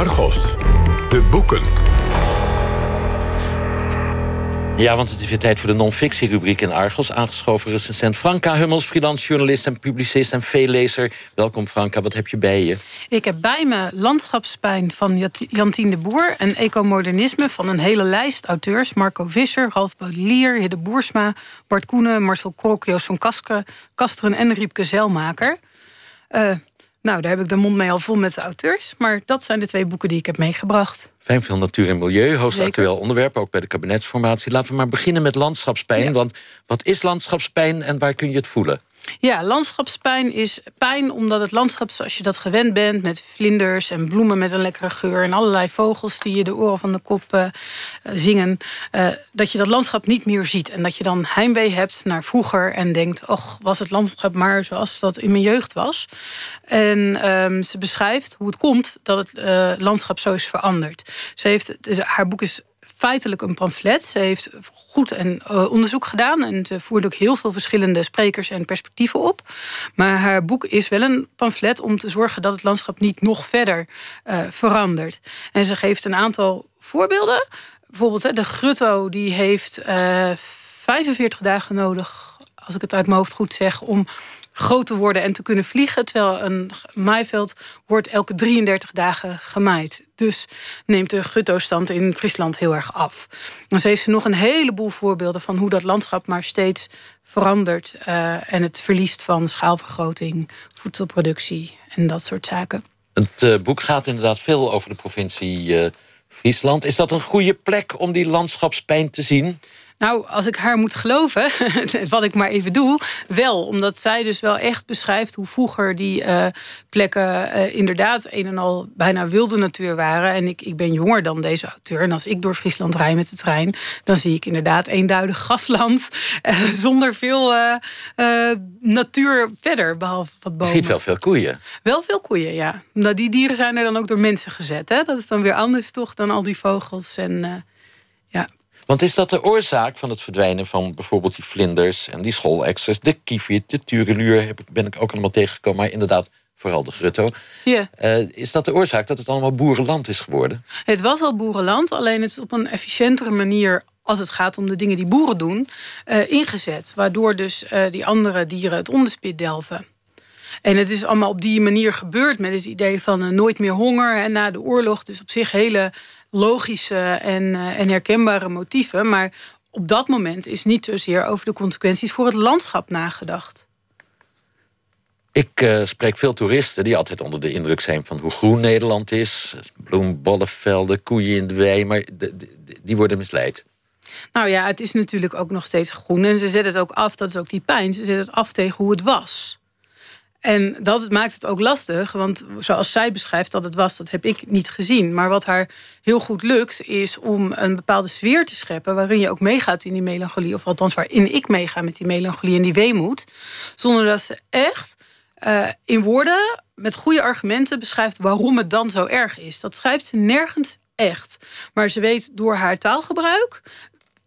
Argos. De boeken. Ja, want het is weer tijd voor de non-fictie-rubriek in Argos. Aangeschoven recensent Franka Hummels, freelance journalist en publicist en veellezer. Welkom Franka, wat heb je bij je? Ik heb bij me Landschapspijn van Jantien de Boer... en Ecomodernisme van een hele lijst auteurs... Marco Visser, Ralf Baudelier, Hidde Boersma... Bart Koenen, Marcel Krok, Joost van Kasteren en Riepke Zelmaker... Uh, nou, daar heb ik de mond mee al vol met de auteurs. Maar dat zijn de twee boeken die ik heb meegebracht. Fijn veel natuur en milieu, hoogst actueel onderwerp, ook bij de kabinetsformatie. Laten we maar beginnen met landschapspijn. Want wat is landschapspijn en waar kun je het voelen? Ja, landschapspijn is pijn omdat het landschap zoals je dat gewend bent... met vlinders en bloemen met een lekkere geur... en allerlei vogels die je de oren van de kop uh, zingen... Uh, dat je dat landschap niet meer ziet. En dat je dan heimwee hebt naar vroeger en denkt... och, was het landschap maar zoals dat in mijn jeugd was. En um, ze beschrijft hoe het komt dat het landschap zo is veranderd. Ze heeft, haar boek is feitelijk een pamflet. Ze heeft goed en, uh, onderzoek gedaan en ze voerde ook heel veel verschillende sprekers en perspectieven op. Maar haar boek is wel een pamflet om te zorgen dat het landschap niet nog verder uh, verandert. En ze geeft een aantal voorbeelden. Bijvoorbeeld de grutto die heeft uh, 45 dagen nodig, als ik het uit mijn hoofd goed zeg, om groot te worden en te kunnen vliegen. Terwijl een maaiveld wordt elke 33 dagen gemaaid. Dus neemt de gutto-stand in Friesland heel erg af. Dan heeft ze nog een heleboel voorbeelden van hoe dat landschap maar steeds verandert. Uh, en het verliest van schaalvergroting, voedselproductie en dat soort zaken. Het uh, boek gaat inderdaad veel over de provincie uh, Friesland. Is dat een goede plek om die landschapspijn te zien? Nou, als ik haar moet geloven, wat ik maar even doe, wel. Omdat zij dus wel echt beschrijft hoe vroeger die uh, plekken uh, inderdaad een en al bijna wilde natuur waren. En ik, ik ben jonger dan deze auteur. En als ik door Friesland rij met de trein, dan zie ik inderdaad eenduidig gasland. Uh, zonder veel natuur verder, behalve wat bomen. Je ziet wel veel koeien. Wel veel koeien, ja. Nou, die dieren zijn er dan ook door mensen gezet. Hè? Dat is dan weer anders toch dan al die vogels en... Want is dat de oorzaak van het verdwijnen van bijvoorbeeld die vlinders en die schoolexers, de kievit, de tureluur, ben ik ook allemaal tegengekomen, maar inderdaad vooral de grutto. Ja. Uh, is dat de oorzaak dat het allemaal boerenland is geworden? Het was al boerenland, alleen het is op een efficiëntere manier als het gaat om de dingen die boeren doen, uh, ingezet. Waardoor dus uh, die andere dieren het onderspit delven. En het is allemaal op die manier gebeurd met het idee van nooit meer honger en na de oorlog. Dus op zich hele logische en, uh, en herkenbare motieven. Maar op dat moment is niet zozeer over de consequenties voor het landschap nagedacht. Ik uh, spreek veel toeristen die altijd onder de indruk zijn van hoe groen Nederland is. Bloembollenvelden, koeien in de wei, maar de, de, die worden misleid. Nou ja, het is natuurlijk ook nog steeds groen. En ze zetten het ook af, dat is ook die pijn. Ze zetten het af tegen hoe het was. En dat maakt het ook lastig, want zoals zij beschrijft dat het was, dat heb ik niet gezien. Maar wat haar heel goed lukt, is om een bepaalde sfeer te scheppen waarin je ook meegaat in die melancholie, of althans waarin ik meega met die melancholie en die weemoed, zonder dat ze echt uh, in woorden met goede argumenten beschrijft waarom het dan zo erg is. Dat schrijft ze nergens echt. Maar ze weet door haar taalgebruik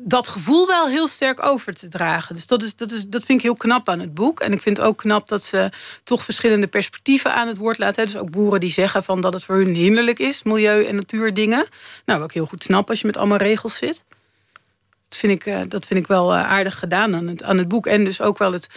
dat gevoel wel heel sterk over te dragen. Dus dat, is, dat, is, dat vind ik heel knap aan het boek. En ik vind ook knap dat ze toch verschillende perspectieven aan het woord laten. Dus ook boeren die zeggen van dat het voor hun hinderlijk is, milieu- en natuurdingen. Nou, wat ik heel goed snap als je met allemaal regels zit. Dat vind ik, uh, dat vind ik wel uh, aardig gedaan aan het, aan het boek. En dus ook wel het,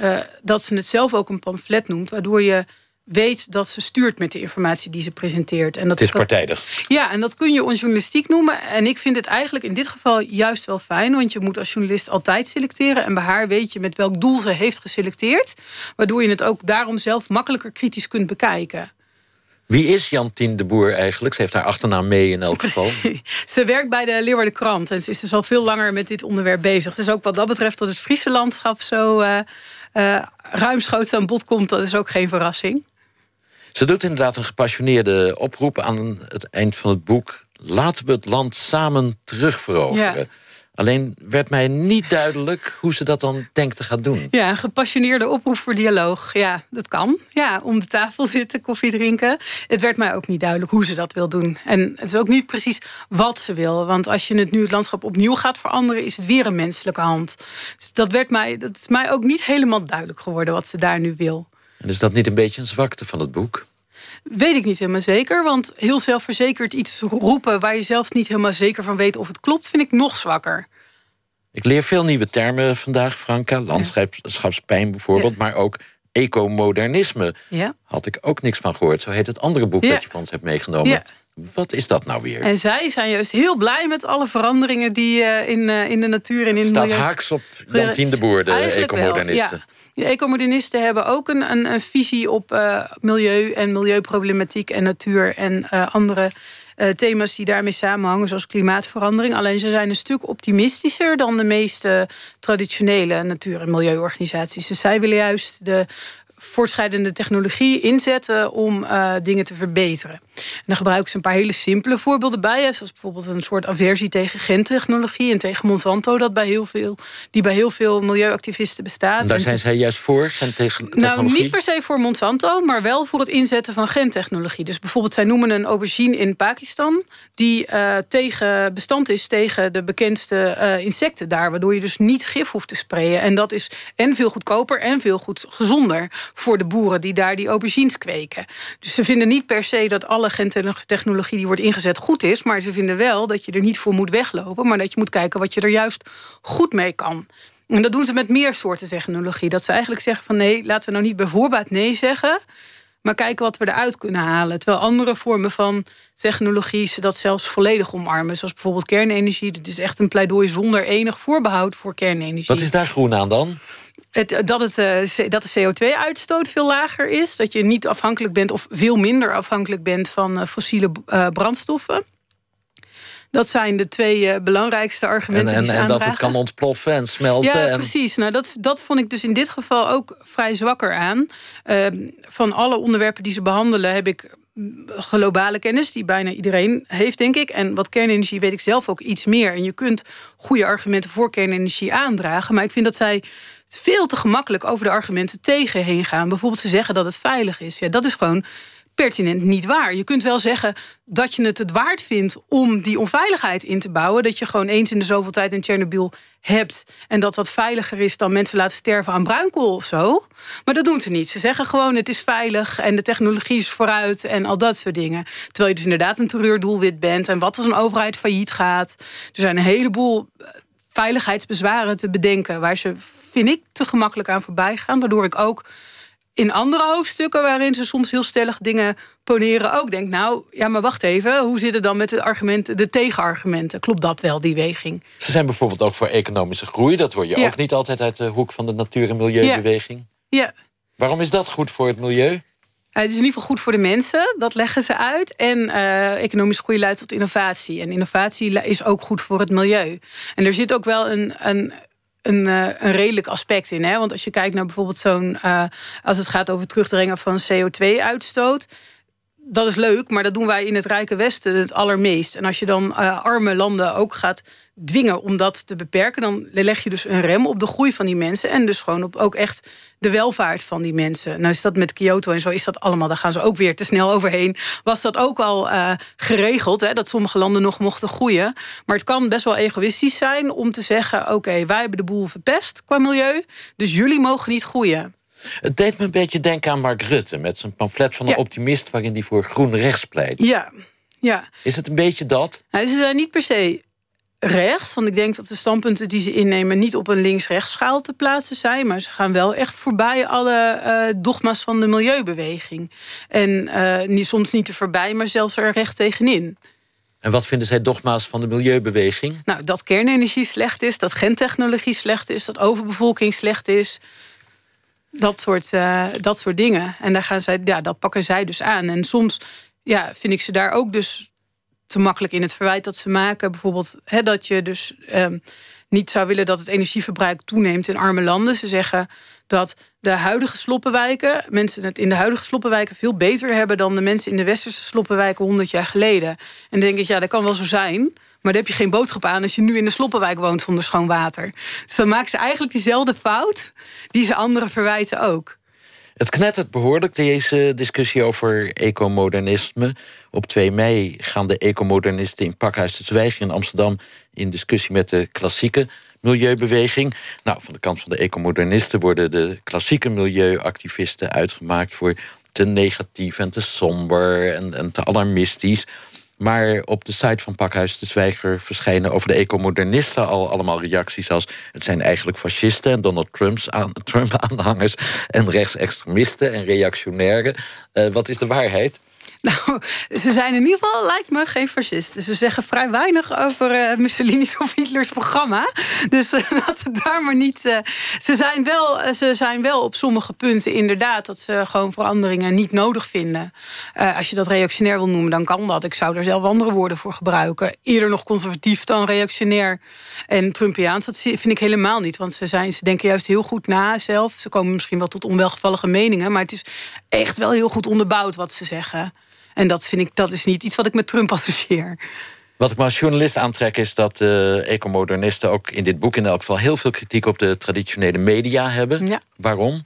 uh, dat ze het zelf ook een pamflet noemt, waardoor je weet dat ze stuurt met de informatie die ze presenteert. En dat, het is partijdig. ja, en dat kun je onjournalistiek noemen. En ik vind het eigenlijk in dit geval juist wel fijn... want je moet als journalist altijd selecteren. En bij haar weet je met welk doel ze heeft geselecteerd. Waardoor je het ook daarom zelf makkelijker kritisch kunt bekijken. Wie is Jantien de Boer eigenlijk? Ze heeft haar achternaam mee in elk geval. ze werkt bij de Leeuwarden Krant. En ze is dus al veel langer met dit onderwerp bezig. Dus ook wat dat betreft dat het Friese landschap zo... Uh, uh, ruimschoots aan bod komt, dat is ook geen verrassing. Ze doet inderdaad een gepassioneerde oproep aan het eind van het boek. Laten we het land samen terugveroveren. Ja. Alleen werd mij niet duidelijk hoe ze dat dan denkt te gaan doen. Ja, een gepassioneerde oproep voor dialoog. Ja, dat kan. Ja, om de tafel zitten, koffie drinken. Het werd mij ook niet duidelijk hoe ze dat wil doen. En het is ook niet precies wat ze wil. Want als je het nu het landschap opnieuw gaat veranderen... is het weer een menselijke hand. Dus dat, werd mij, dat is mij ook niet helemaal duidelijk geworden wat ze daar nu wil. En is dat niet een beetje een zwakte van het boek? Weet ik niet helemaal zeker. Want heel zelfverzekerd iets roepen waar je zelf niet helemaal zeker van weet of het klopt, vind ik nog zwakker. Ik leer veel nieuwe termen vandaag, Franka. Landschapspijn bijvoorbeeld, maar ook ecomodernisme. Ja. Had ik ook niks van gehoord. Zo heet het andere boek dat je van ons hebt meegenomen. Wat is dat nou weer? En zij zijn juist heel blij met alle veranderingen die uh, in, uh, in de natuur en in Staat haaks op Jantien de Boer, de ecomodernisten. De ecomodernisten hebben ook een, een, een visie op uh, milieu en milieuproblematiek en natuur en andere thema's die daarmee samenhangen, zoals klimaatverandering. Alleen ze zijn een stuk optimistischer dan de meeste traditionele natuur- en milieuorganisaties. Dus zij willen juist de voortschrijdende technologie inzetten om uh, dingen te verbeteren. En dan gebruiken ze een paar hele simpele voorbeelden bij. Zoals bijvoorbeeld een soort aversie tegen gentechnologie en tegen Monsanto, dat bij heel veel, die bij heel veel milieuactivisten bestaat. En daar zijn zij juist voor, gentechnologie? Nou, niet per se voor Monsanto, maar wel voor het inzetten van gentechnologie. Dus bijvoorbeeld, zij noemen een aubergine in Pakistan, die uh, tegen, bestand is tegen de bekendste uh, insecten daar, waardoor je dus niet gif hoeft te sprayen. En dat is en veel goedkoper en veel goed gezonder voor de boeren die daar die aubergines kweken. Dus ze vinden niet per se dat alle gentechnologie die wordt ingezet goed is, maar ze vinden wel dat je er niet voor moet weglopen, maar dat je moet kijken wat je er juist goed mee kan. En dat doen ze met meer soorten technologie. Dat ze eigenlijk zeggen van nee, laten we nou niet bijvoorbeeld nee zeggen, maar kijken wat we eruit kunnen halen. Terwijl andere vormen van technologie ze dat zelfs volledig omarmen. Zoals bijvoorbeeld kernenergie. Dat is echt een pleidooi zonder enig voorbehoud voor kernenergie. Wat is daar groen aan dan? Het, dat, het, uh, dat de CO2-uitstoot veel lager is. Dat je niet afhankelijk bent of veel minder afhankelijk bent van uh, fossiele brandstoffen. Dat zijn de twee belangrijkste argumenten. En, en, en dat het kan ontploffen en smelten. Ja, en... precies. Nou, dat, dat vond ik dus in dit geval ook vrij zwakker aan. Ehm, van alle onderwerpen die ze behandelen heb ik globale kennis die bijna iedereen heeft, denk ik. En wat kernenergie weet ik zelf ook iets meer. En je kunt goede argumenten voor kernenergie aandragen. Maar ik vind dat zij veel te gemakkelijk over de argumenten tegen heen gaan. Bijvoorbeeld ze zeggen dat het veilig is. Ja, dat is gewoon pertinent niet waar. Je kunt wel zeggen dat je het het waard vindt om die onveiligheid in te bouwen. Dat je gewoon eens in de zoveel tijd in Tsjernobyl hebt. En dat dat veiliger is dan mensen laten sterven aan bruinkool of zo. Maar dat doen ze niet. Ze zeggen gewoon het is veilig en de technologie is vooruit en al dat soort dingen. Terwijl je dus inderdaad een terreurdoelwit bent. En wat als een overheid failliet gaat. Er zijn een heleboel veiligheidsbezwaren te bedenken... waar ze, vind ik, te gemakkelijk aan voorbij gaan. Waardoor ik ook in andere hoofdstukken waarin ze soms heel stellig dingen poneren ook denk, nou, ja, maar wacht even, hoe zit het dan met de argumenten, de tegenargumenten? Klopt dat wel, die weging? Ze zijn bijvoorbeeld ook voor economische groei. Dat hoor je ook niet altijd uit de hoek van de natuur- en milieubeweging. Ja. ja. Waarom is dat goed voor het milieu? Het is in ieder geval goed voor de mensen, dat leggen ze uit. En uh, economische groei leidt tot innovatie. En innovatie is ook goed voor het milieu. En er zit ook wel een, een een, uh, een redelijk aspect in. Hè? Want als je kijkt naar bijvoorbeeld zo'n... Uh, als het gaat over terugdringen van CO2-uitstoot dat is leuk, maar dat doen wij in het Rijke Westen het allermeest. En als je dan uh, arme landen ook gaat dwingen om dat te beperken... dan leg je dus een rem op de groei van die mensen... en dus gewoon op ook echt de welvaart van die mensen. Nou is dat met Kyoto en zo is dat allemaal... daar gaan ze ook weer te snel overheen. Was dat ook al uh, geregeld, hè, dat sommige landen nog mochten groeien. Maar het kan best wel egoïstisch zijn om te zeggen... oké, wij hebben de boel verpest qua milieu... dus jullie mogen niet groeien. Het deed me een beetje denken aan Mark Rutte... met zijn pamflet van een optimist... waarin hij voor groen rechts pleit. Ja, ja. Is het een beetje dat? Nou, ze zijn niet per se rechts. Want ik denk dat de standpunten die ze innemen... niet op een links-rechts schaal te plaatsen zijn. Maar ze gaan wel echt voorbij alle uh, dogma's van de milieubeweging. En uh, niet, soms niet te voorbij, maar zelfs er recht tegenin. En wat vinden zij dogma's van de milieubeweging? Nou, dat kernenergie slecht is, dat gentechnologie slecht is... dat overbevolking slecht is... Dat soort, uh, dat soort dingen. En daar gaan zij, ja, dat pakken zij dus aan. En soms ja, vind ik ze daar ook dus te makkelijk in het verwijt dat ze maken. Bijvoorbeeld hè, dat je dus um, niet zou willen dat het energieverbruik toeneemt in arme landen. Ze zeggen dat de huidige sloppenwijken, mensen het in de huidige sloppenwijken veel beter hebben dan de mensen in de westerse sloppenwijken 100 jaar geleden. En dan denk ik, ja, dat kan wel zo zijn. Maar dan heb je geen boodschap aan als je nu in de Sloppenwijk woont zonder schoon water. Dus dan maken ze eigenlijk diezelfde fout die ze anderen verwijten ook. Het knettert behoorlijk, deze discussie over ecomodernisme. Op 2 mei gaan de ecomodernisten in Pakhuis de in Amsterdam... in discussie met de klassieke milieubeweging. Nou, van de kant van de ecomodernisten worden de klassieke milieuactivisten uitgemaakt... voor te negatief en te somber en, en te alarmistisch. Maar op de site van Pakhuis de Zwijger verschijnen over de ecomodernisten al allemaal reacties als het zijn eigenlijk fascisten en Donald Trump's aan, Trump-aanhangers en rechtsextremisten en reactionairen. Uh, wat is de waarheid? Nou, ze zijn in ieder geval, lijkt me, geen fascisten. Ze zeggen vrij weinig over uh, Mussolini's of Hitlers programma. Dus uh, laten we daar maar niet... Uh, ze, zijn wel, ze zijn wel op sommige punten inderdaad... dat ze gewoon veranderingen niet nodig vinden. als je dat reactionair wil noemen, dan kan dat. Ik zou daar zelf andere woorden voor gebruiken. Eerder nog conservatief dan reactionair. En Trumpiaans, dat vind ik helemaal niet. Want ze, zijn, ze denken juist heel goed na zelf. Ze komen misschien wel tot onwelgevallige meningen... maar het is echt wel heel goed onderbouwd wat ze zeggen. En dat vind ik, dat is niet iets wat ik met Trump associeer. Wat ik me als journalist aantrek is dat de ecomodernisten ook in dit boek in elk geval heel veel kritiek op de traditionele media hebben. Ja. Waarom?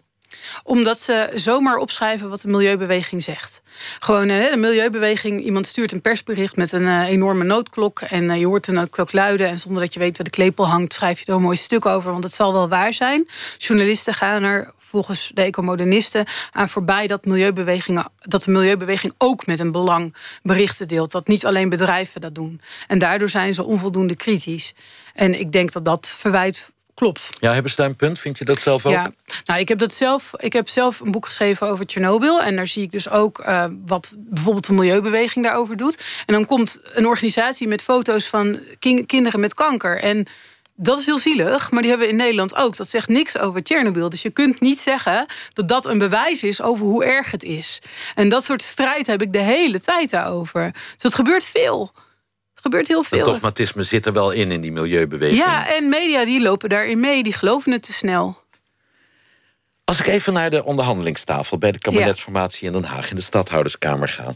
Omdat ze zomaar opschrijven wat de milieubeweging zegt. Gewoon de milieubeweging, iemand stuurt een persbericht met een eh, enorme noodklok. En eh, je hoort de noodklok luiden. En zonder dat je weet waar de klepel hangt, schrijf je er een mooi stuk over. Want het zal wel waar zijn. Journalisten gaan er volgens de ecomodernisten aan voorbij dat, milieubewegingen, dat de milieubeweging ook met een belang berichten deelt. Dat niet alleen bedrijven dat doen. En daardoor zijn ze onvoldoende kritisch. En ik denk dat dat verwijt klopt. Ja, hebben ze daar een punt? Vind je dat zelf ook? Ja, nou, ik heb dat zelf. Ik heb zelf een boek geschreven over Tsjernobyl. En daar zie ik dus ook uh, wat bijvoorbeeld de milieubeweging daarover doet. En dan komt een organisatie met foto's van kinderen met kanker. En dat is heel zielig, maar die hebben we in Nederland ook. Dat zegt niks over Tsjernobyl. Dus je kunt niet zeggen dat dat een bewijs is over hoe erg het is. En dat soort strijd heb ik de hele tijd daarover. Dus dat gebeurt veel. Er gebeurt heel veel. Het dogmatisme zit er wel in, in die milieubeweging. Ja, en media die lopen daarin mee. Die geloven het te snel. Als ik even naar de onderhandelingstafel... bij de kabinetsformatie in Den Haag... in de stadhouderskamer ga...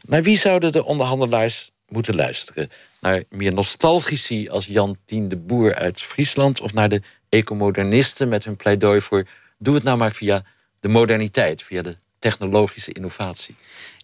naar wie zouden de onderhandelaars moeten luisteren? Naar meer nostalgici als Jan Tien de Boer uit Friesland... of naar de ecomodernisten met hun pleidooi voor... doe het nou maar via de moderniteit, via de technologische innovatie?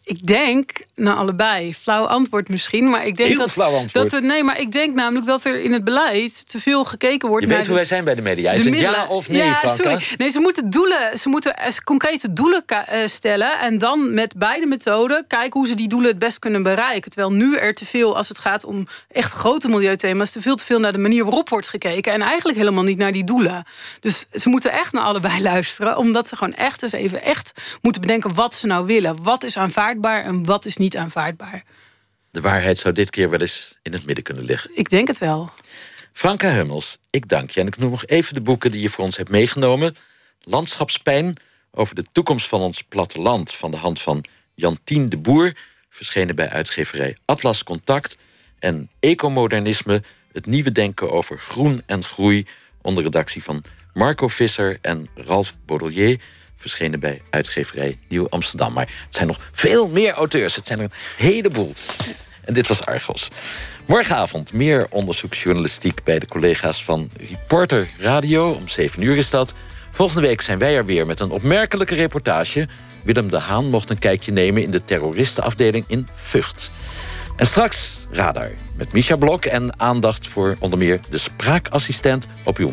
Ik denk, nou allebei, flauw antwoord misschien, maar ik denk Heel dat, flauw antwoord. dat er, nee, maar ik denk namelijk dat er in het beleid te veel gekeken wordt. Je weet hoe wij zijn bij de media. Is het ja of nee, ja, Sorry. Nee, ze moeten doelen, ze moeten concrete doelen eh, stellen en dan met beide methoden kijken hoe ze die doelen het best kunnen bereiken. Terwijl nu er te veel, als het gaat om echt grote milieuthema's, te veel te veel naar de manier waarop wordt gekeken en eigenlijk helemaal niet naar die doelen. Dus ze moeten echt naar allebei luisteren, omdat ze gewoon echt eens even echt moeten bedenken wat ze nou willen. Wat is aanvaardbaar en wat is niet aanvaardbaar. De waarheid zou dit keer wel eens in het midden kunnen liggen. Ik denk het wel. Franka Hummels, ik dank je. En ik noem nog even de boeken die je voor ons hebt meegenomen. Landschapspijn over de toekomst van ons platteland... van de hand van Jantien de Boer... verschenen bij uitgeverij Atlas Contact... en Ecomodernisme, het nieuwe denken over groen en groei... onder redactie van Marco Visser en Ralf Baudelier verschenen bij uitgeverij Nieuw Amsterdam. Maar het zijn nog veel meer auteurs. Het zijn er een heleboel. En dit was Argos. Morgenavond meer onderzoeksjournalistiek bij de collega's van Reporter Radio. Om 7 uur is dat. Volgende week zijn wij er weer met een opmerkelijke reportage. Willem de Haan mocht een kijkje nemen in de terroristenafdeling in Vught. En straks Radar met Misha Blok en aandacht voor onder meer de spraakassistent op uw